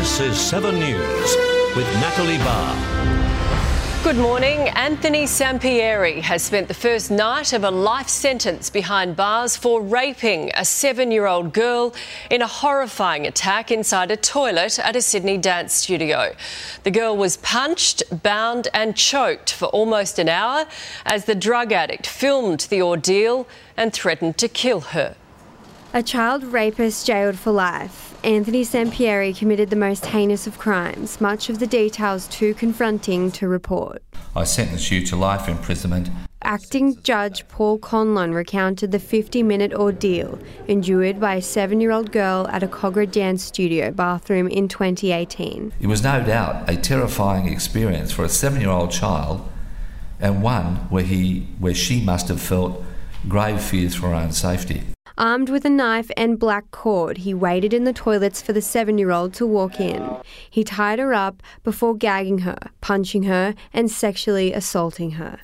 This is 7 News with Natalie Barr. Good morning. Anthony Sampieri has spent the first night of a life sentence behind bars for raping a seven year old girl in a horrifying attack inside a toilet at a Sydney dance studio. The girl was punched, bound, and choked for almost an hour as the drug addict filmed the ordeal and threatened to kill her. A child rapist jailed for life. Anthony Sampieri committed the most heinous of crimes, much of the details too confronting to report. I sentence you to life imprisonment. Acting Judge Paul Conlon recounted the 50 minute ordeal endured by a seven year old girl at a Kogarah dance studio bathroom in 2018. It was no doubt a terrifying experience for a seven year old child and one where, he, where she must have felt grave fears for her own safety. Armed with a knife and black cord, he waited in the toilets for the seven year old to walk in. He tied her up before gagging her, punching her, and sexually assaulting her.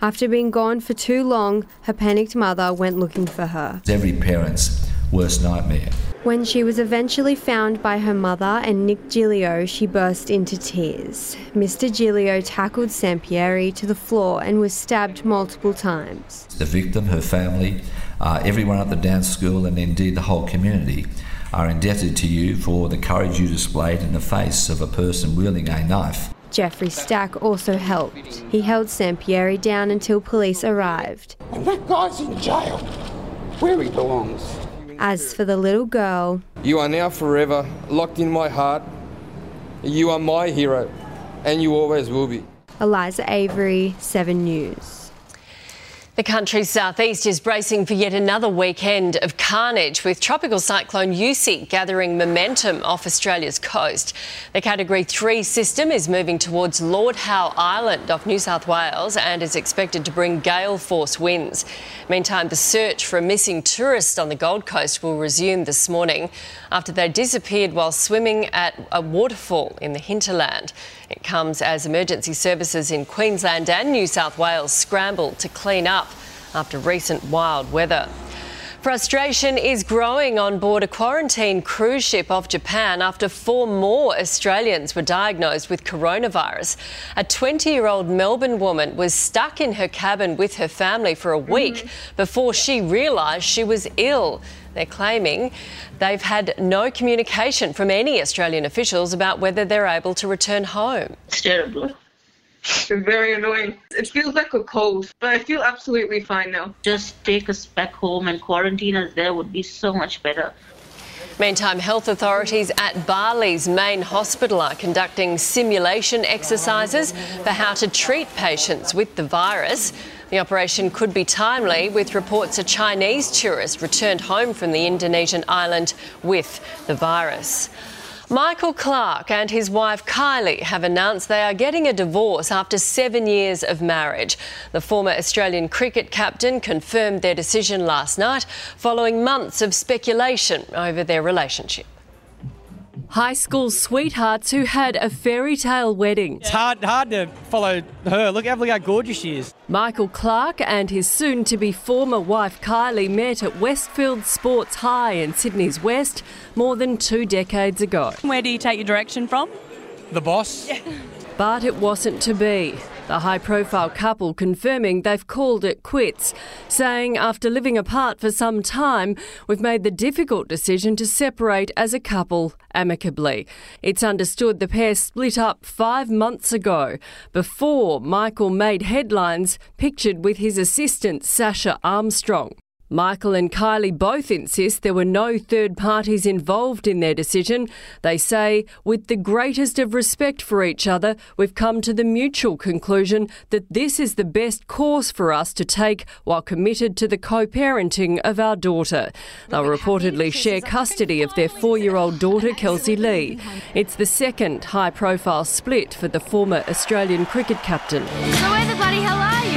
After being gone for too long, her panicked mother went looking for her. Every parent's worst nightmare. When she was eventually found by her mother and Nick Gilio, she burst into tears. Mr. Gilio tackled Sampieri to the floor and was stabbed multiple times. The victim, her family, uh, everyone at the dance school, and indeed the whole community are indebted to you for the courage you displayed in the face of a person wielding a knife. Jeffrey Stack also helped. He held Sampieri down until police arrived. And that guy's in jail, where he belongs. As for the little girl, You are now forever locked in my heart. You are my hero, and you always will be. Eliza Avery, 7 News. The country's southeast is bracing for yet another weekend of carnage with tropical cyclone Uesi gathering momentum off Australia's coast. The Category 3 system is moving towards Lord Howe Island off New South Wales and is expected to bring gale force winds. Meantime, the search for a missing tourist on the Gold Coast will resume this morning after they disappeared while swimming at a waterfall in the hinterland. It comes as emergency services in Queensland and New South Wales scramble to clean up after recent wild weather. Frustration is growing on board a quarantine cruise ship off Japan after four more Australians were diagnosed with coronavirus. A 20 year old Melbourne woman was stuck in her cabin with her family for a week mm-hmm. before she realised she was ill. They're claiming they've had no communication from any Australian officials about whether they're able to return home. It's terrible. It's very annoying. It feels like a cold, but I feel absolutely fine now. Just take us back home and quarantine us there would be so much better. Meantime, health authorities at Bali's main hospital are conducting simulation exercises for how to treat patients with the virus. The operation could be timely, with reports a Chinese tourist returned home from the Indonesian island with the virus. Michael Clarke and his wife Kylie have announced they are getting a divorce after seven years of marriage. The former Australian cricket captain confirmed their decision last night following months of speculation over their relationship. High school sweethearts who had a fairy tale wedding. It's hard, hard to follow her. Look, look how gorgeous she is. Michael Clarke and his soon to be former wife Kylie met at Westfield Sports High in Sydney's West more than two decades ago. Where do you take your direction from? The boss. But it wasn't to be. The high profile couple confirming they've called it quits, saying after living apart for some time, we've made the difficult decision to separate as a couple amicably. It's understood the pair split up five months ago, before Michael made headlines pictured with his assistant Sasha Armstrong. Michael and Kylie both insist there were no third parties involved in their decision. They say, with the greatest of respect for each other, we've come to the mutual conclusion that this is the best course for us to take while committed to the co parenting of our daughter. They'll reportedly share custody of their four year old daughter, Kelsey Lee. It's the second high profile split for the former Australian cricket captain. So, where the bloody hell are you?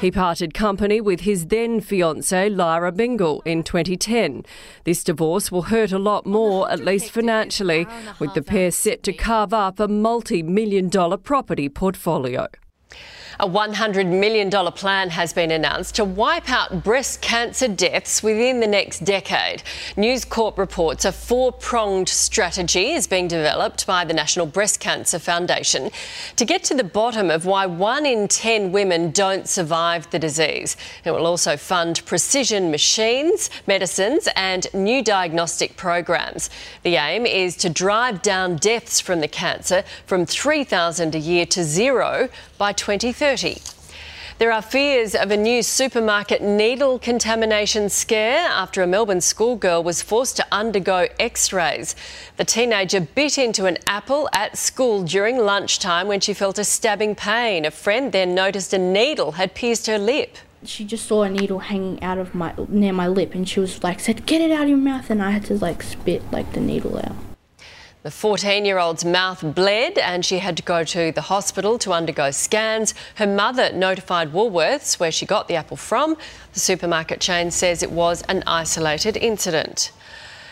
He parted company with his then fiancée Lara Bingle in 2010. This divorce will hurt a lot more, at least financially, with the pair set to carve up a multi million dollar property portfolio. A $100 million plan has been announced to wipe out breast cancer deaths within the next decade. News Corp reports a four pronged strategy is being developed by the National Breast Cancer Foundation to get to the bottom of why one in 10 women don't survive the disease. It will also fund precision machines, medicines, and new diagnostic programs. The aim is to drive down deaths from the cancer from 3,000 a year to zero by 2030. There are fears of a new supermarket needle contamination scare after a Melbourne schoolgirl was forced to undergo x rays. The teenager bit into an apple at school during lunchtime when she felt a stabbing pain. A friend then noticed a needle had pierced her lip. She just saw a needle hanging out of my near my lip and she was like said get it out of your mouth and I had to like spit like the needle out. The 14 year old's mouth bled and she had to go to the hospital to undergo scans. Her mother notified Woolworths, where she got the apple from. The supermarket chain says it was an isolated incident.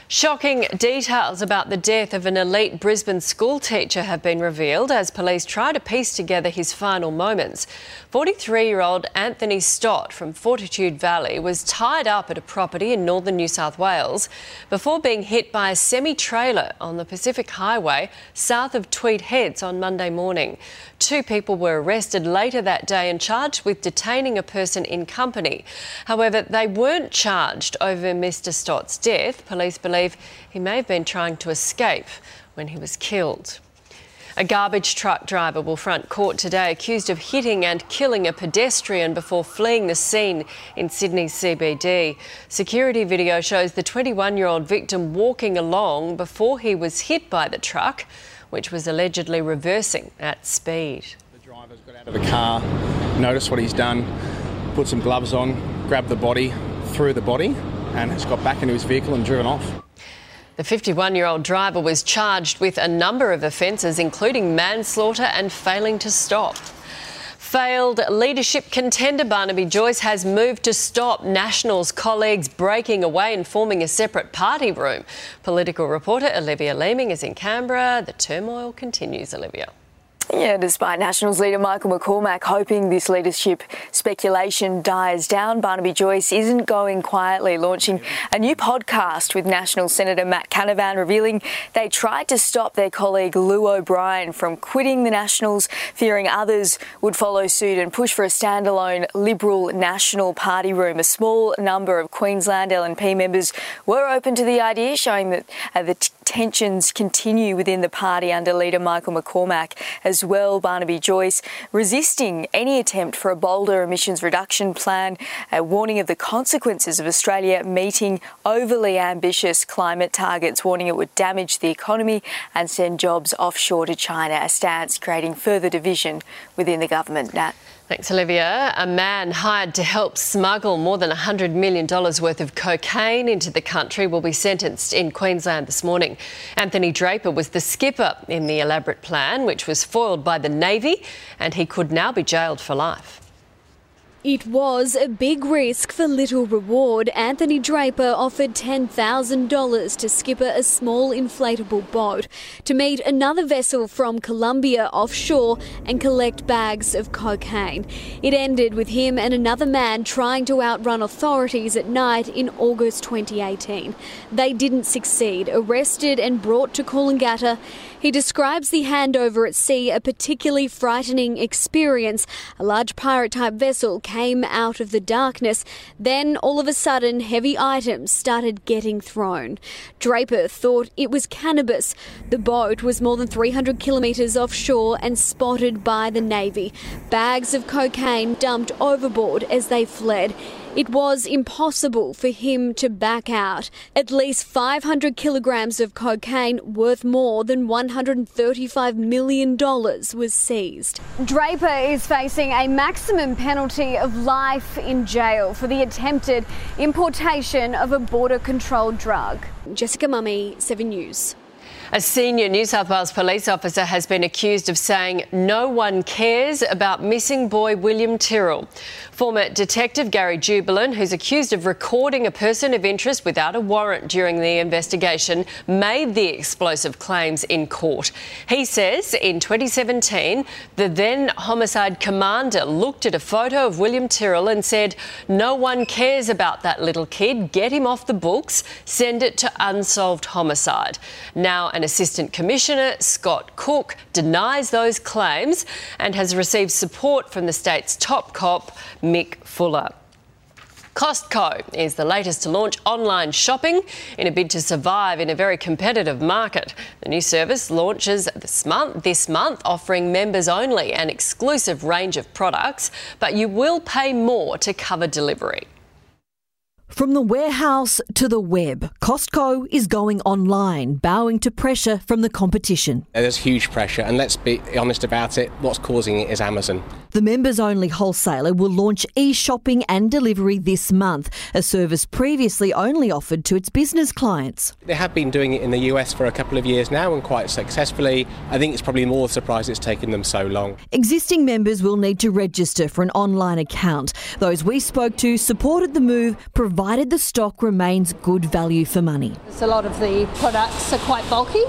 Shocking details about the death of an elite Brisbane school teacher have been revealed as police try to piece together his final moments. 43 year old Anthony Stott from Fortitude Valley was tied up at a property in northern New South Wales before being hit by a semi trailer on the Pacific Highway south of Tweed Heads on Monday morning. Two people were arrested later that day and charged with detaining a person in company. However, they weren't charged over Mr. Stott's death. Police believe he may have been trying to escape when he was killed. A garbage truck driver will front court today accused of hitting and killing a pedestrian before fleeing the scene in Sydney's CBD. Security video shows the 21 year old victim walking along before he was hit by the truck, which was allegedly reversing at speed. The driver's got out of the car, noticed what he's done, put some gloves on, grabbed the body, threw the body, and has got back into his vehicle and driven off. The 51 year old driver was charged with a number of offences, including manslaughter and failing to stop. Failed leadership contender Barnaby Joyce has moved to stop Nationals colleagues breaking away and forming a separate party room. Political reporter Olivia Leeming is in Canberra. The turmoil continues, Olivia. Yeah, despite Nationals leader Michael McCormack hoping this leadership speculation dies down, Barnaby Joyce isn't going quietly, launching a new podcast with National Senator Matt Canavan, revealing they tried to stop their colleague Llew O'Brien from quitting the Nationals, fearing others would follow suit and push for a standalone Liberal National Party room. A small number of Queensland LNP members were open to the idea, showing that uh, the t- tensions continue within the party under leader Michael McCormack as well. Barnaby Joyce resisting any attempt for a bolder emissions reduction plan, a warning of the consequences of Australia meeting overly ambitious climate targets, warning it would damage the economy and send jobs offshore to China, a stance creating further division within the government. Nat. Thanks, Olivia. A man hired to help smuggle more than $100 million worth of cocaine into the country will be sentenced in Queensland this morning. Anthony Draper was the skipper in the elaborate plan, which was foiled by the Navy, and he could now be jailed for life. It was a big risk for little reward. Anthony Draper offered $10,000 to skipper a small inflatable boat to meet another vessel from Colombia offshore and collect bags of cocaine. It ended with him and another man trying to outrun authorities at night in August 2018. They didn't succeed, arrested and brought to Coolangatta. He describes the handover at sea a particularly frightening experience. A large pirate type vessel came out of the darkness. Then, all of a sudden, heavy items started getting thrown. Draper thought it was cannabis. The boat was more than 300 kilometres offshore and spotted by the Navy. Bags of cocaine dumped overboard as they fled. It was impossible for him to back out. At least 500 kilograms of cocaine worth more than $135 million was seized. Draper is facing a maximum penalty of life in jail for the attempted importation of a border controlled drug. Jessica Mummy, 7 News. A senior New South Wales police officer has been accused of saying no one cares about missing boy William Tyrrell. Former Detective Gary Jubelin, who's accused of recording a person of interest without a warrant during the investigation, made the explosive claims in court. He says in 2017, the then homicide commander looked at a photo of William Tyrrell and said, No one cares about that little kid, get him off the books, send it to unsolved homicide. Now, an Assistant Commissioner, Scott Cook, denies those claims and has received support from the state's top cop, Mick Fuller. Costco is the latest to launch online shopping in a bid to survive in a very competitive market. The new service launches this month, this month, offering members only an exclusive range of products, but you will pay more to cover delivery. From the warehouse to the web, Costco is going online, bowing to pressure from the competition. There's huge pressure, and let's be honest about it, what's causing it is Amazon. The members only wholesaler will launch e shopping and delivery this month, a service previously only offered to its business clients. They have been doing it in the US for a couple of years now and quite successfully. I think it's probably more surprised it's taken them so long. Existing members will need to register for an online account. Those we spoke to supported the move, provided the stock remains good value for money. A lot of the products are quite bulky,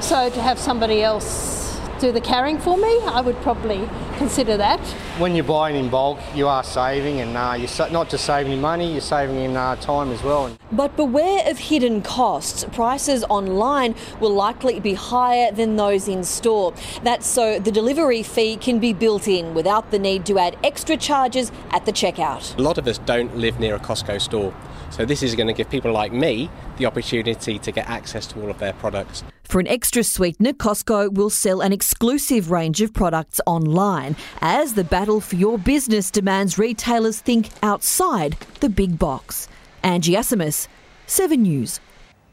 so to have somebody else do the carrying for me, I would probably consider that. When you're buying in bulk, you are saving, and uh, you're not just saving money, you're saving in uh, time as well. But beware of hidden costs. Prices online will likely be higher than those in store. That's so the delivery fee can be built in without the need to add extra charges at the checkout. A lot of us don't live near a Costco store. So, this is going to give people like me the opportunity to get access to all of their products. For an extra sweetener, Costco will sell an exclusive range of products online as the battle for your business demands retailers think outside the big box. Angie Asimus, 7 News.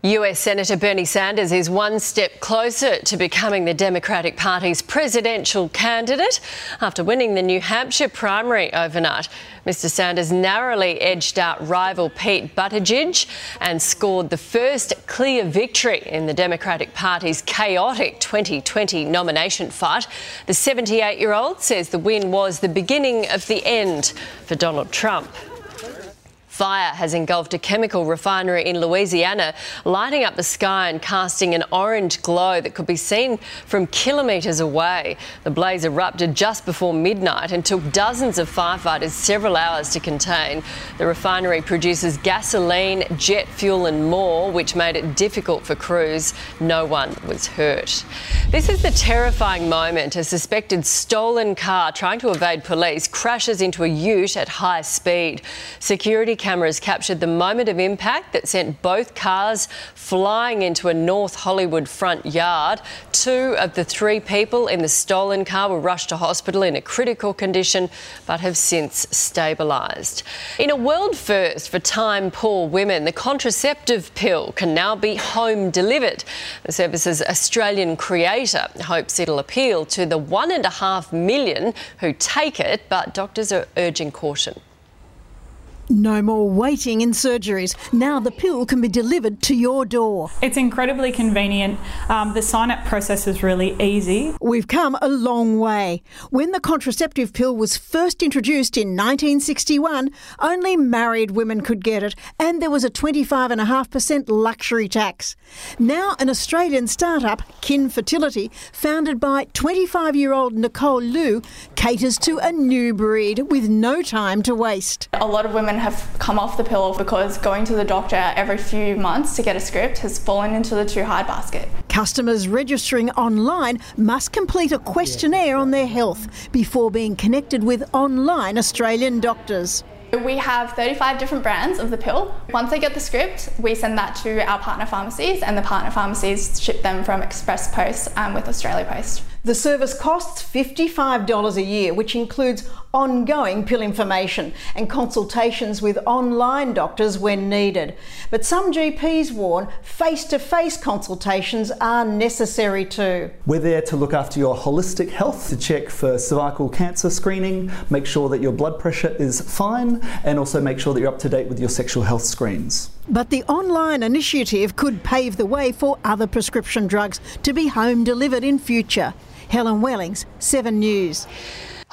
US Senator Bernie Sanders is one step closer to becoming the Democratic Party's presidential candidate after winning the New Hampshire primary overnight. Mr. Sanders narrowly edged out rival Pete Buttigieg and scored the first clear victory in the Democratic Party's chaotic 2020 nomination fight. The 78 year old says the win was the beginning of the end for Donald Trump. Fire has engulfed a chemical refinery in Louisiana, lighting up the sky and casting an orange glow that could be seen from kilometres away. The blaze erupted just before midnight and took dozens of firefighters several hours to contain. The refinery produces gasoline, jet fuel, and more, which made it difficult for crews. No one was hurt. This is the terrifying moment a suspected stolen car trying to evade police crashes into a ute at high speed. Security cameras captured the moment of impact that sent both cars flying into a North Hollywood front yard. Two of the three people in the stolen car were rushed to hospital in a critical condition but have since stabilised. In a world first for time poor women, the contraceptive pill can now be home delivered. The service's Australian creator hopes it'll appeal to the one and a half million who take it, but doctors are urging caution. No more waiting in surgeries. Now the pill can be delivered to your door. It's incredibly convenient. Um, the sign up process is really easy. We've come a long way. When the contraceptive pill was first introduced in 1961, only married women could get it, and there was a 25.5% luxury tax. Now, an Australian startup, Kin Fertility, founded by 25 year old Nicole Liu, caters to a new breed with no time to waste. A lot of women have come off the pill because going to the doctor every few months to get a script has fallen into the too hard basket. Customers registering online must complete a questionnaire on their health before being connected with online Australian doctors. We have 35 different brands of the pill. Once they get the script, we send that to our partner pharmacies, and the partner pharmacies ship them from Express Post um, with Australia Post. The service costs $55 a year, which includes ongoing pill information and consultations with online doctors when needed. But some GPs warn face to face consultations are necessary too. We're there to look after your holistic health, to check for cervical cancer screening, make sure that your blood pressure is fine, and also make sure that you're up to date with your sexual health screens. But the online initiative could pave the way for other prescription drugs to be home delivered in future. Helen Wellings, 7 News.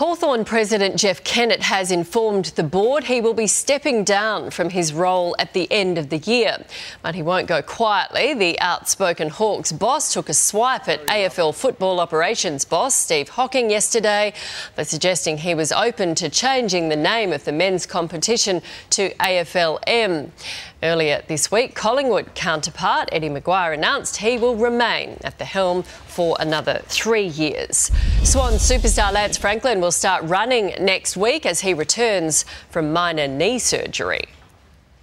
Hawthorn President Jeff Kennett has informed the board he will be stepping down from his role at the end of the year. But he won't go quietly. The outspoken Hawks boss took a swipe at AFL football operations boss Steve Hocking yesterday by suggesting he was open to changing the name of the men's competition to AFLM. Earlier this week, Collingwood counterpart Eddie McGuire announced he will remain at the helm for another three years. Swan superstar Lance Franklin will start running next week as he returns from minor knee surgery.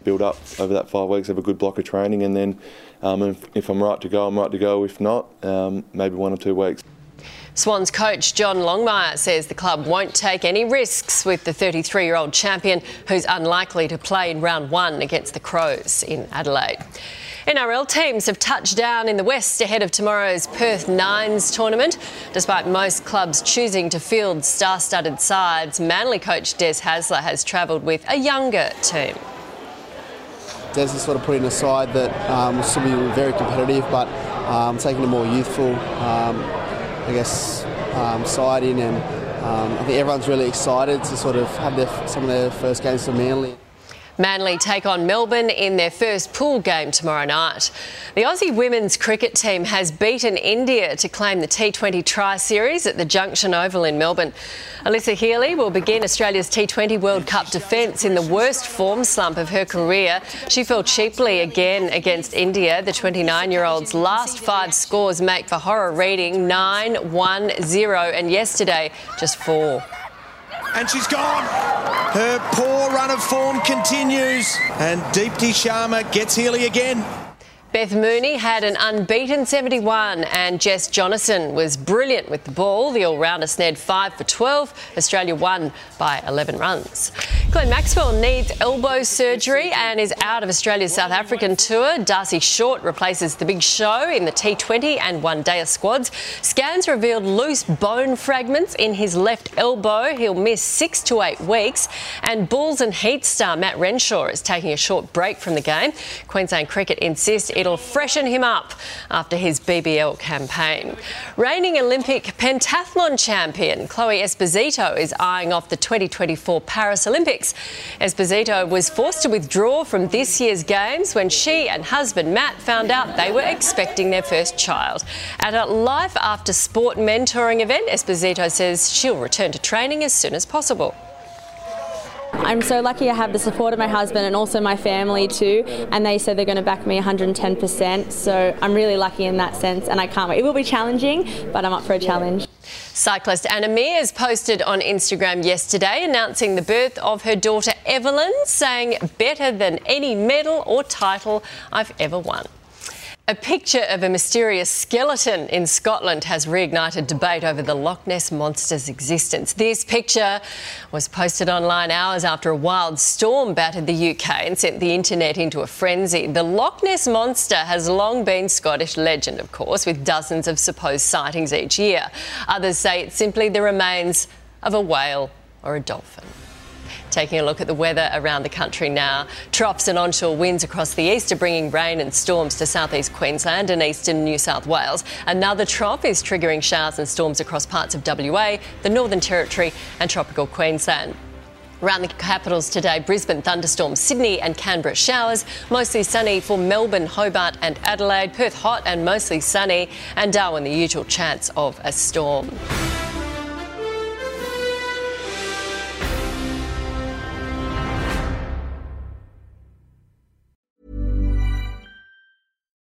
Build up over that five weeks, have a good block of training, and then um, if, if, I'm right to go, I'm right to go. If not, um, maybe one or two weeks. Swans coach John Longmire says the club won't take any risks with the 33 year old champion, who's unlikely to play in round one against the Crows in Adelaide. NRL teams have touched down in the West ahead of tomorrow's Perth Nines tournament. Despite most clubs choosing to field star studded sides, Manly coach Des Hasler has travelled with a younger team. Des is sort of putting a side that um, still be very competitive, but um, taking a more youthful um, I guess, um, side in, and um, I think everyone's really excited to sort of have their, some of their first games for Manly. Manly take on Melbourne in their first pool game tomorrow night. The Aussie women's cricket team has beaten India to claim the T20 Tri Series at the Junction Oval in Melbourne. Alyssa Healy will begin Australia's T20 World Cup defence in the worst form slump of her career. She fell cheaply again against India. The 29 year old's last five scores make for horror reading 9 1 0, and yesterday just four and she's gone. Her poor run of form continues, and Deepti Sharma gets Healy again. Beth Mooney had an unbeaten 71 and Jess Jonassen was brilliant with the ball. The all-rounder snared 5 for 12. Australia won by 11 runs. Glenn Maxwell needs elbow surgery and is out of Australia's South African tour. Darcy Short replaces the big show in the T20 and one-day squads. Scans revealed loose bone fragments in his left elbow. He'll miss six to eight weeks. And Bulls and Heat star Matt Renshaw is taking a short break from the game. Queensland Cricket insists it'll freshen him up after his BBL campaign. Reigning Olympic pentathlon champion Chloe Esposito is eyeing off the 2024 Paris Olympics. Esposito was forced to withdraw from this year's Games when she and husband Matt found out they were expecting their first child. At a Life After Sport mentoring event, Esposito says she'll return to training as soon as possible. I'm so lucky I have the support of my husband and also my family too, and they said they're going to back me 110%. So I'm really lucky in that sense, and I can't wait. It will be challenging, but I'm up for a challenge. Cyclist Anna Meares posted on Instagram yesterday announcing the birth of her daughter Evelyn, saying, Better than any medal or title I've ever won. A picture of a mysterious skeleton in Scotland has reignited debate over the Loch Ness Monster's existence. This picture was posted online hours after a wild storm battered the UK and sent the internet into a frenzy. The Loch Ness Monster has long been Scottish legend, of course, with dozens of supposed sightings each year. Others say it's simply the remains of a whale or a dolphin. Taking a look at the weather around the country now. Troughs and onshore winds across the east are bringing rain and storms to southeast Queensland and eastern New South Wales. Another trough is triggering showers and storms across parts of WA, the Northern Territory, and tropical Queensland. Around the capitals today, Brisbane thunderstorms, Sydney and Canberra showers, mostly sunny for Melbourne, Hobart and Adelaide, Perth hot and mostly sunny, and Darwin the usual chance of a storm.